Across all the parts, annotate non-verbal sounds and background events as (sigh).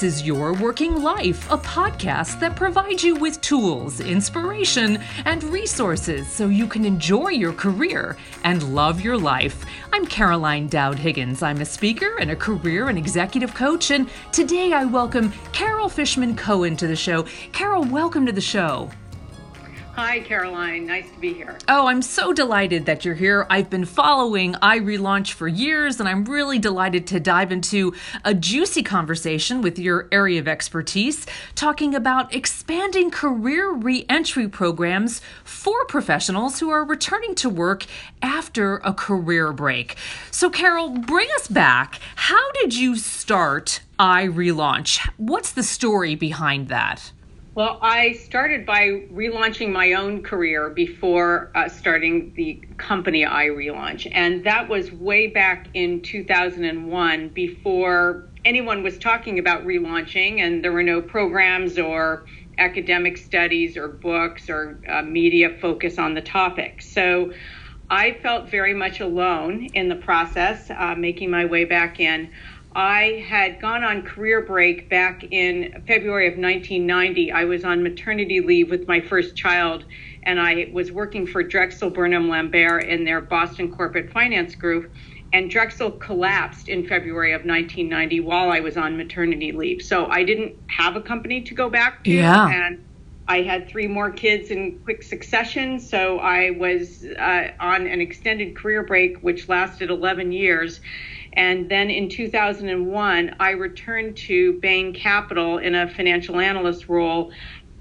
This is Your Working Life, a podcast that provides you with tools, inspiration, and resources so you can enjoy your career and love your life. I'm Caroline Dowd Higgins. I'm a speaker and a career and executive coach, and today I welcome Carol Fishman Cohen to the show. Carol, welcome to the show. Hi, Caroline. Nice to be here. Oh, I'm so delighted that you're here. I've been following iRelaunch for years, and I'm really delighted to dive into a juicy conversation with your area of expertise, talking about expanding career reentry programs for professionals who are returning to work after a career break. So, Carol, bring us back. How did you start iRelaunch? What's the story behind that? Well, I started by relaunching my own career before uh, starting the company iRelaunch. And that was way back in 2001 before anyone was talking about relaunching, and there were no programs or academic studies or books or uh, media focus on the topic. So I felt very much alone in the process, uh, making my way back in. I had gone on career break back in February of 1990. I was on maternity leave with my first child, and I was working for Drexel Burnham Lambert in their Boston corporate finance group. And Drexel collapsed in February of 1990 while I was on maternity leave. So I didn't have a company to go back to. Yeah. And I had three more kids in quick succession. So I was uh, on an extended career break, which lasted 11 years. And then in 2001, I returned to Bain Capital in a financial analyst role,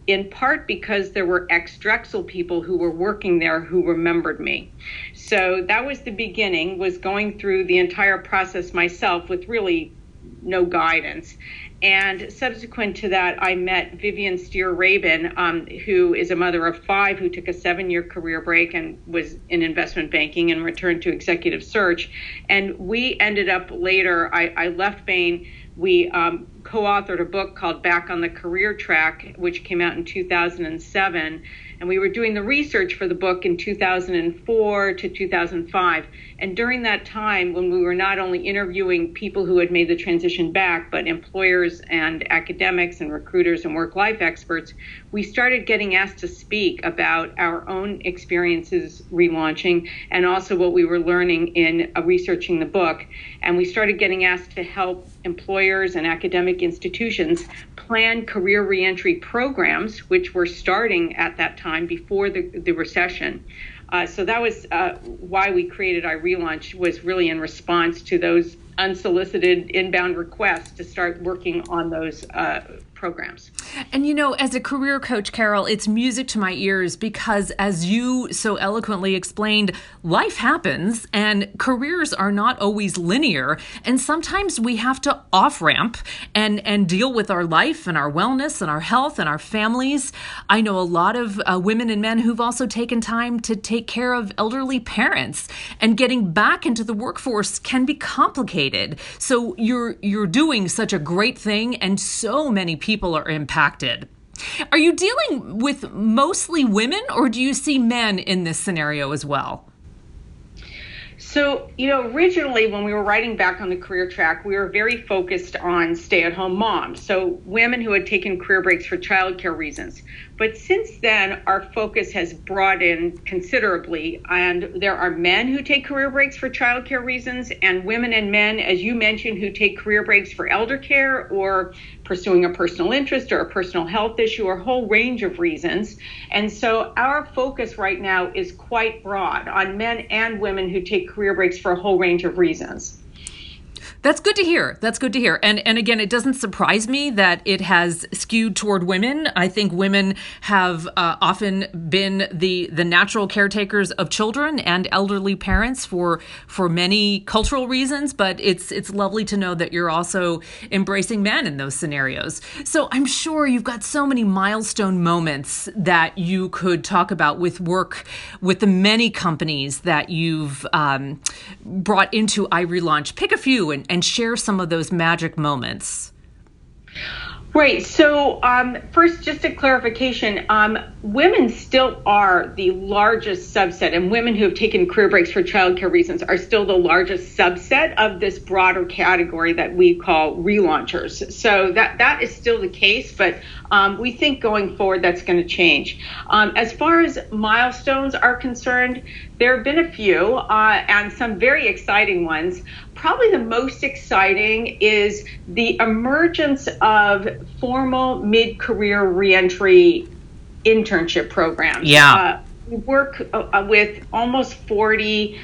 in part because there were ex Drexel people who were working there who remembered me. So that was the beginning, was going through the entire process myself with really no guidance. And subsequent to that, I met Vivian Steir Rabin, um, who is a mother of five who took a seven year career break and was in investment banking and returned to executive search. And we ended up later, I, I left Bain. We um, co authored a book called Back on the Career Track, which came out in 2007 and we were doing the research for the book in 2004 to 2005. And during that time, when we were not only interviewing people who had made the transition back, but employers and academics and recruiters and work life experts, we started getting asked to speak about our own experiences relaunching and also what we were learning in uh, researching the book. And we started getting asked to help employers and academic institutions plan career reentry programs, which were starting at that time before the, the recession. Uh, so that was uh, why we created iRelaunch was really in response to those unsolicited inbound requests to start working on those uh, programs. And you know, as a career coach, Carol, it's music to my ears because, as you so eloquently explained, life happens and careers are not always linear. And sometimes we have to off ramp and, and deal with our life and our wellness and our health and our families. I know a lot of uh, women and men who've also taken time to take care of elderly parents, and getting back into the workforce can be complicated. So you're you're doing such a great thing, and so many people people are impacted. Are you dealing with mostly women or do you see men in this scenario as well? So, you know, originally when we were writing back on the career track, we were very focused on stay at home moms. So, women who had taken career breaks for childcare reasons. But since then, our focus has broadened considerably, and there are men who take career breaks for childcare reasons, and women and men, as you mentioned, who take career breaks for elder care or pursuing a personal interest or a personal health issue or a whole range of reasons. And so our focus right now is quite broad on men and women who take career breaks for a whole range of reasons. That's good to hear. That's good to hear. And and again, it doesn't surprise me that it has skewed toward women. I think women have uh, often been the the natural caretakers of children and elderly parents for for many cultural reasons. But it's it's lovely to know that you're also embracing men in those scenarios. So I'm sure you've got so many milestone moments that you could talk about with work with the many companies that you've um, brought into iRelaunch. Pick a few and and share some of those magic moments? Right. So, um, first, just a clarification um, women still are the largest subset, and women who have taken career breaks for childcare reasons are still the largest subset of this broader category that we call relaunchers. So, that, that is still the case, but um, we think going forward that's going to change. Um, as far as milestones are concerned, there have been a few uh, and some very exciting ones. Probably the most exciting is the emergence of formal mid career reentry internship programs. Yeah. Uh, we work uh, with almost 40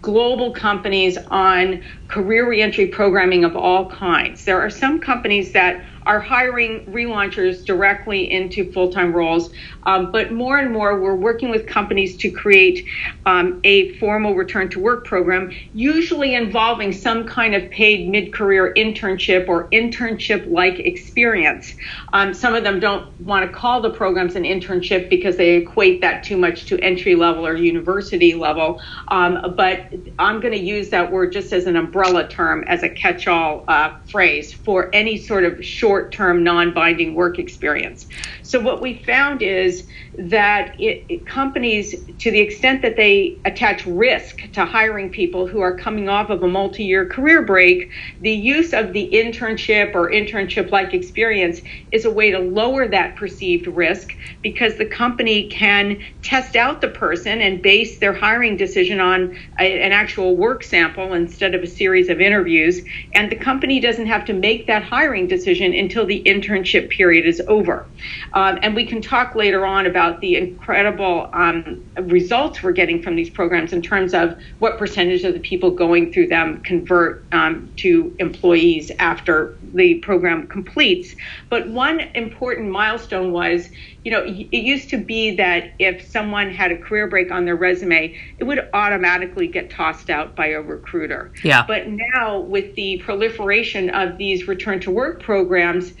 global companies on career reentry programming of all kinds. There are some companies that are hiring relaunchers directly into full time roles. Um, but more and more, we're working with companies to create um, a formal return to work program, usually involving some kind of paid mid career internship or internship like experience. Um, some of them don't want to call the programs an internship because they equate that too much to entry level or university level. Um, but I'm going to use that word just as an umbrella term, as a catch all uh, phrase for any sort of short term, non binding work experience. So, what we found is that it, it, companies, to the extent that they attach risk to hiring people who are coming off of a multi year career break, the use of the internship or internship like experience is a way to lower that perceived risk because the company can test out the person and base their hiring decision on a, an actual work sample instead of a series of interviews. And the company doesn't have to make that hiring decision until the internship period is over. Um, and we can talk later on about the incredible um, results we're getting from these programs in terms of what percentage of the people going through them convert um, to employees after the program completes. But one important milestone was, you know, it used to be that if someone had a career break on their resume, it would automatically get tossed out by a recruiter. Yeah. But now with the proliferation of these return to work programs,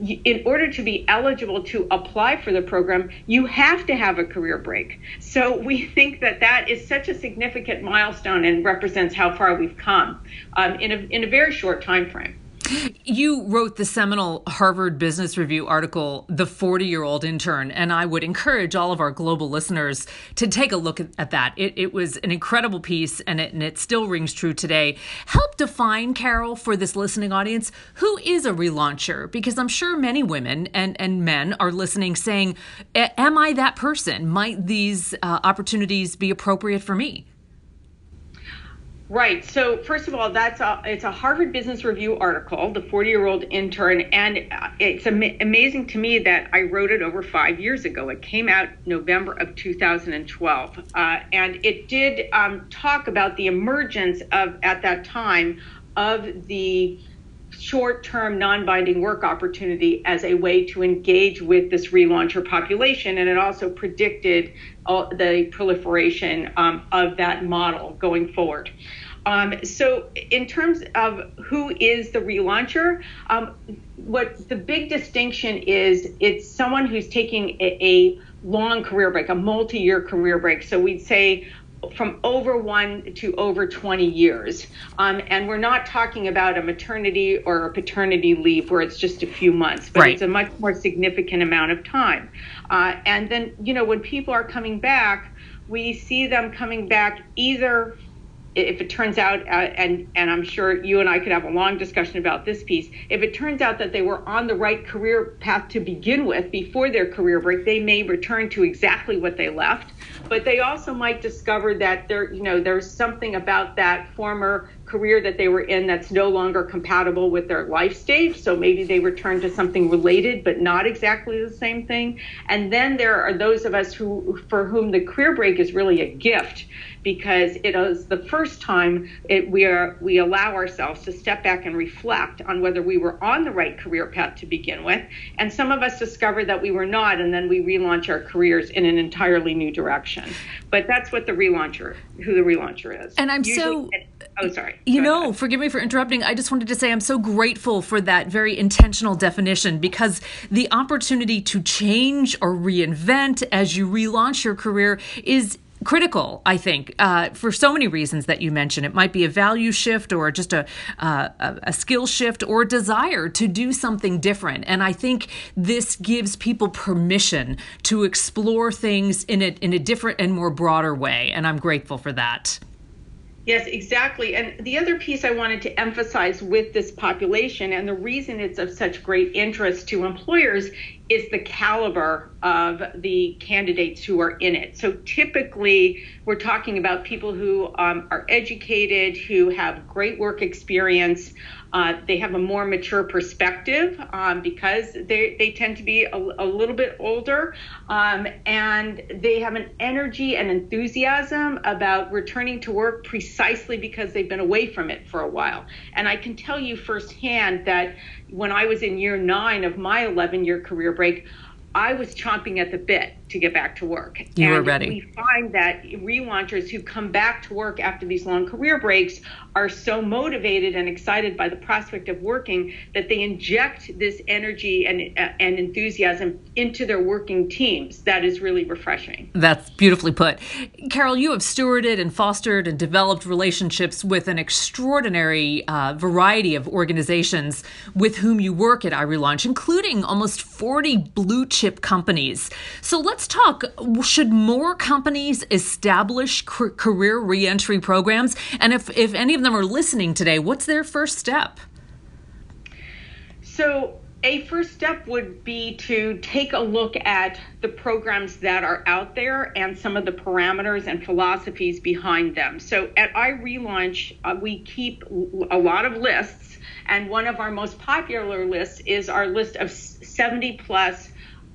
in order to be eligible to apply for the program, you have to have a career break. So we (laughs) think that that is such a significant milestone and represents how far we've come um, in a in a very short time frame. You wrote the seminal Harvard Business Review article, The 40 Year Old Intern, and I would encourage all of our global listeners to take a look at, that. It, it, was an incredible piece, and it, and it still rings true today. Help define, Carol, for this listening audience, who is a relauncher? Because I'm sure many women and, and men are listening saying, Am I that person? Might these uh, opportunities be appropriate for me? Right. So first of all, that's a it's a Harvard Business Review article, the 40 year old intern, and it's am- amazing to me that I wrote it over five years ago. It came out November of 2012, uh, and it did um, talk about the emergence of at that time of the short-term non-binding work opportunity as a way to engage with this relauncher population and it also predicted the proliferation um, of that model going forward um, so, in terms of who is the relauncher, um, what the big distinction is, it's someone who's taking a, a long career break, a multi-year career break. So we'd say from over one to over 20 years. Um, and we're not talking about a maternity or a paternity leave where it's just a few months, but right. it's a much more significant amount of time. Uh, and then, you know, when people are coming back, we see them coming back either if it turns out, uh, and and I'm sure you and I could have a long discussion about this piece. If it turns out that they were on the right career path to begin with before their career break, they may return to exactly what they left. But they also might discover that there, you know, there's something about that former career that they were in that's no longer compatible with their life stage. So maybe they return to something related, but not exactly the same thing. And then there are those of us who, for whom the career break is really a gift because it is the first time it, we are we allow ourselves to step back and reflect on whether we were on the right career path to begin with. And some of us discover that we were not, and then we relaunch our careers in an entirely new direction. But that's what the relauncher, who the relauncher is. And I'm Usually, so Oh, sorry. You Go know, ahead. forgive me for interrupting. I just wanted to say I'm so grateful for that very intentional definition because the opportunity to change or reinvent as you relaunch your career is critical, I think, uh, for so many reasons that you mentioned. It might be a value shift or just a, uh, a skill shift or a desire to do something different. And I think this gives people permission to explore things in a, in a different and more broader way. And I'm grateful for that. Yes, exactly. And the other piece I wanted to emphasize with this population, and the reason it's of such great interest to employers, is the caliber of the candidates who are in it. So typically, we're talking about people who um, are educated, who have great work experience, uh, they have a more mature perspective um, because they, they tend to be a, a little bit older um, and they have an energy and enthusiasm about returning to work precisely because they've been away from it for a while. And I can tell you firsthand that when I was in year nine of my 11 year career break, I was chomping at the bit to get back to work. You and were ready. We find that relaunchers who come back to work after these long career breaks are so motivated and excited by the prospect of working that they inject this energy and uh, and enthusiasm into their working teams. That is really refreshing. That's beautifully put. Carol, you have stewarded and fostered and developed relationships with an extraordinary uh, variety of organizations with whom you work at iRelaunch, including almost 40 blue chip companies. So let's let's talk. Should more companies establish career reentry programs? And if, if any of them are listening today, what's their first step? So, a first step would be to take a look at the programs that are out there and some of the parameters and philosophies behind them. So at iRelaunch, uh, we keep a lot of lists, and one of our most popular lists is our list of 70 plus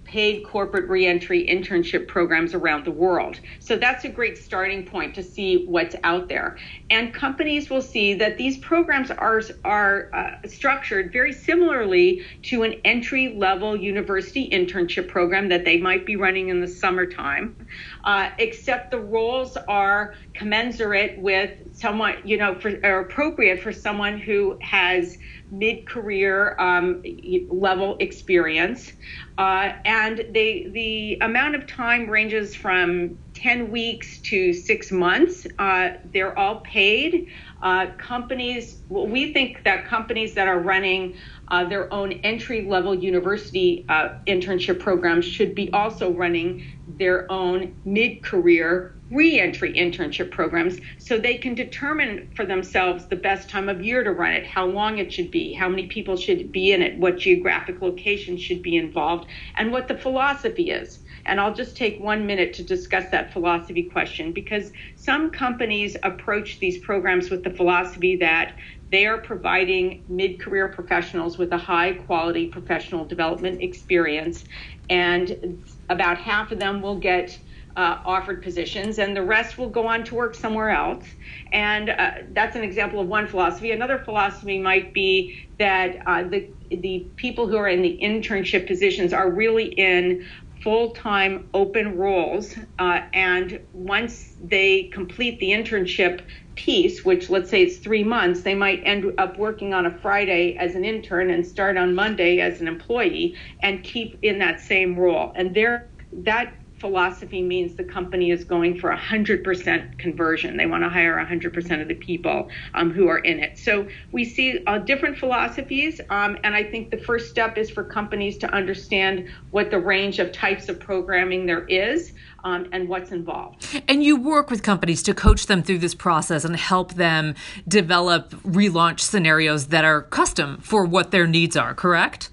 paid corporate reentry internship programs around the world. So that's a great starting point to see what's out there. And companies will see that these programs are, are uh, structured very similarly to an entry level university internship program that they might be running in the summertime, uh, except the roles are commensurate with someone, you know, for, are appropriate for someone who has mid career um, level experience. Uh, and they, the amount of time ranges from 10 weeks to six months. Uh, they're all paid. Uh, companies, well, we think that companies that are running uh, their own entry level university uh, internship programs should be also running their own mid career reentry internship programs so they can determine for themselves the best time of year to run it, how long it should be, how many people should be in it, what geographic location should be involved, and what the philosophy is. And I'll just take one minute to discuss that philosophy question because some companies approach these programs with the philosophy that they are providing mid career professionals with a high quality professional development experience, and about half of them will get uh, offered positions, and the rest will go on to work somewhere else. And uh, that's an example of one philosophy. Another philosophy might be that uh, the the people who are in the internship positions are really in full-time open roles, uh, and once they complete the internship piece, which let's say it's three months, they might end up working on a Friday as an intern and start on Monday as an employee and keep in that same role. And there, that philosophy means the company is going for 100% conversion. They want to hire 100% of the people um, who are in it. So we see uh, different philosophies, um, and I think the first step is for companies to understand what the range of types of programming there is. Um, and what's involved. And you work with companies to coach them through this process and help them develop relaunch scenarios that are custom for what their needs are, correct?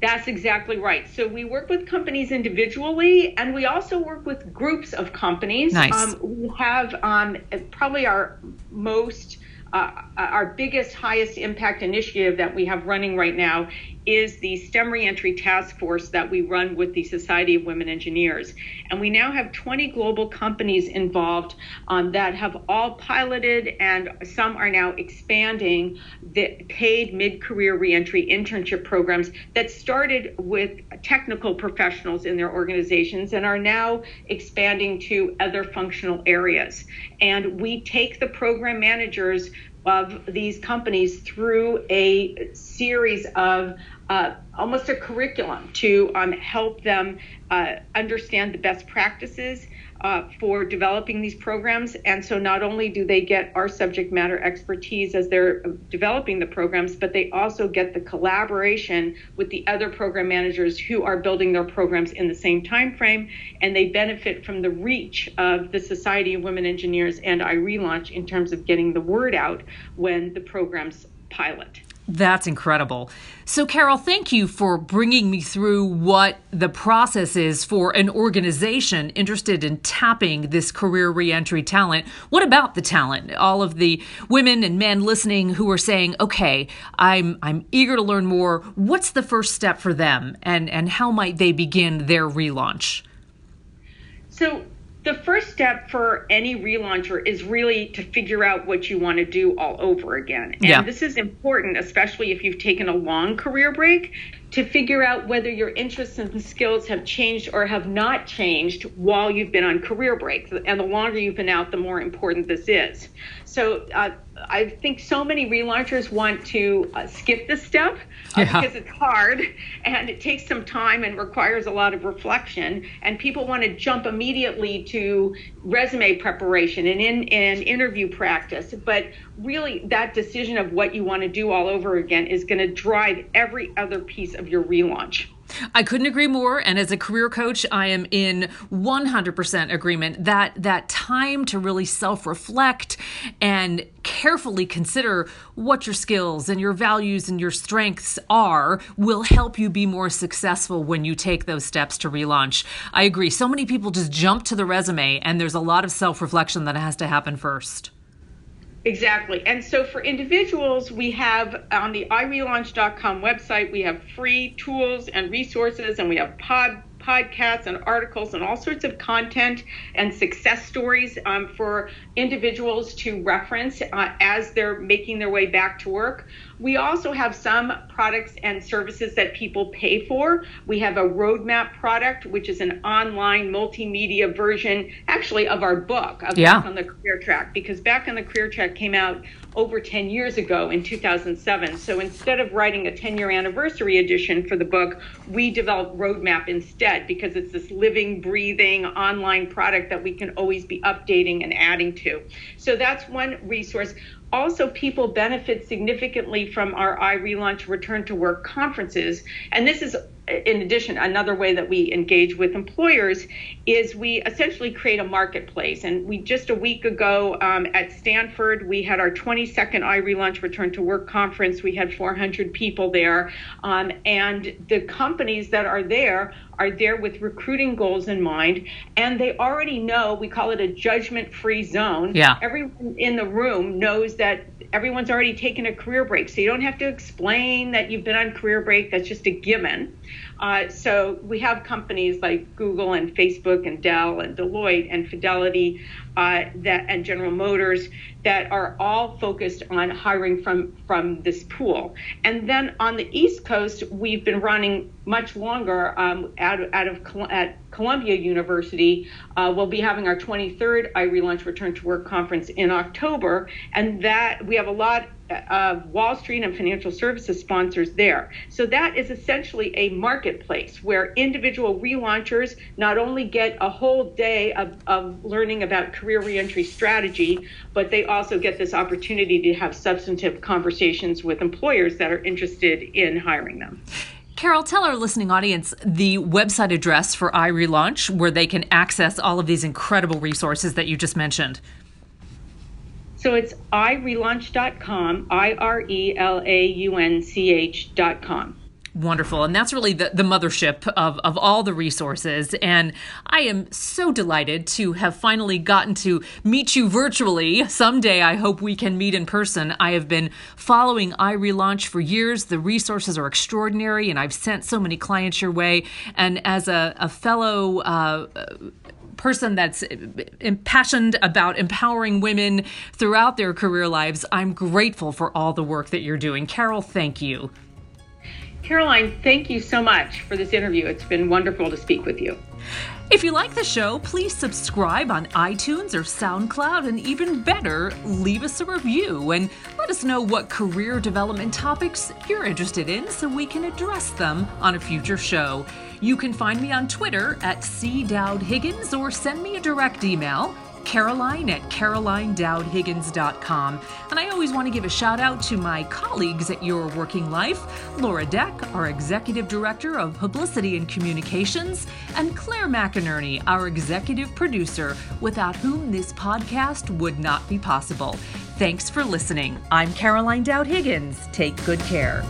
That's exactly right. So we work with companies individually, and we also work with groups of companies. Nice. Um, we have um, probably our most uh, our biggest, highest impact initiative that we have running right now is the STEM reentry task force that we run with the Society of Women Engineers. And we now have 20 global companies involved um, that have all piloted, and some are now expanding the paid mid career reentry internship programs that started with technical professionals in their organizations and are now expanding to other functional areas. And we take the program managers of these companies through a series of uh, almost a curriculum to um, help them uh, understand the best practices, uh, for developing these programs. And so not only do they get our subject matter expertise as they're developing the programs, but they also get the collaboration with the other program managers who are building their programs in the same time frame. And they benefit from the reach of the Society of Women Engineers and iRelaunch in terms of getting the word out when the programs pilot. That's incredible. So, Carol, thank you for bringing me through what the process is for an organization interested in tapping this career reentry talent. What about the talent? All of the women and men listening who are saying, "Okay, I'm I'm eager to learn more." What's the first step for them, and and how might they begin their relaunch? So, the first step for any relauncher is really to figure out what you want to do all over again. And yeah. this is important, especially if you've taken a long career break, to figure out whether your interests and skills have changed or have not changed while you've been on career break. And the longer you've been out, the more important this is. So uh, I think so many relaunchers want to uh, skip this step uh, yeah. because it's hard and it takes some time and requires a lot of reflection. And people want to jump immediately to resume preparation and in and interview practice. But really, that decision of what you want to do all over again is going to drive every other piece of your relaunch. I couldn't agree more. And as a career coach, I am in 100% agreement that that time to really self reflect and carefully consider what your skills and your values and your strengths are will help you be more successful when you take those steps to relaunch. I agree. So many people just jump to the resume, and there's a lot of self reflection that has to happen first. Exactly. And so for individuals, we have on the irelaunch.com website, we have free tools and resources, and we have pod podcasts and articles and all sorts of content and success stories um, for individuals to reference uh, as they're making their way back to work. We also have some products and services that people pay for. We have a roadmap product, which is an online multimedia version, actually, of our book of yeah. Back on the Career Track, because Back on the Career Track came out over 10 years ago in 2007. So instead of writing a 10 year anniversary edition for the book, we developed Roadmap instead because it's this living, breathing online product that we can always be updating and adding to. So that's one resource. Also, people benefit significantly from our iRelaunch Return to Work conferences. And this is in addition, another way that we engage with employers is we essentially create a marketplace. And we just a week ago um, at Stanford, we had our 22nd iRelaunch Return to Work conference. We had 400 people there. Um, and the companies that are there are there with recruiting goals in mind. And they already know, we call it a judgment free zone. Yeah. Everyone in the room knows that everyone's already taken a career break. So you don't have to explain that you've been on career break. That's just a given. Uh, so we have companies like Google and Facebook and Dell and Deloitte and Fidelity uh, that and General Motors that are all focused on hiring from from this pool. And then on the East Coast, we've been running much longer um, out, out of at Columbia University. Uh, we'll be having our 23rd iRelaunch Return to Work conference in October, and that we have a lot of Wall Street and financial services sponsors there. So that is essentially a marketplace where individual relaunchers not only get a whole day of, of learning about career reentry strategy, but they also get this opportunity to have substantive conversations with employers that are interested in hiring them. Carol, tell our listening audience the website address for iRelaunch where they can access all of these incredible resources that you just mentioned. So it's irelaunch.com, I R E L A U N C H.com. Wonderful. And that's really the, the mothership of, of all the resources. And I am so delighted to have finally gotten to meet you virtually. Someday I hope we can meet in person. I have been following iRelaunch for years. The resources are extraordinary, and I've sent so many clients your way. And as a, a fellow uh, person that's eh, eh, impassioned about empowering women throughout their career lives, I'm grateful for all the work that you're doing. Carol, thank you. Caroline, thank you so much for this interview. It's been wonderful to speak with you. If you like the show, please subscribe on iTunes or SoundCloud, and even better, leave us a review and let us know what career development topics you're interested in so we can address them on a future show. You can find me on Twitter at C. Dowd Higgins or send me a direct email Caroline at carolinedowdhiggins.com. And I always want to give a shout out to my colleagues at Your Working Life Laura Deck, our Executive Director of Publicity and Communications, and Claire McInerney, our Executive Producer, without whom this podcast would not be possible. Thanks for listening. I'm Caroline Dowd Higgins. Take good care.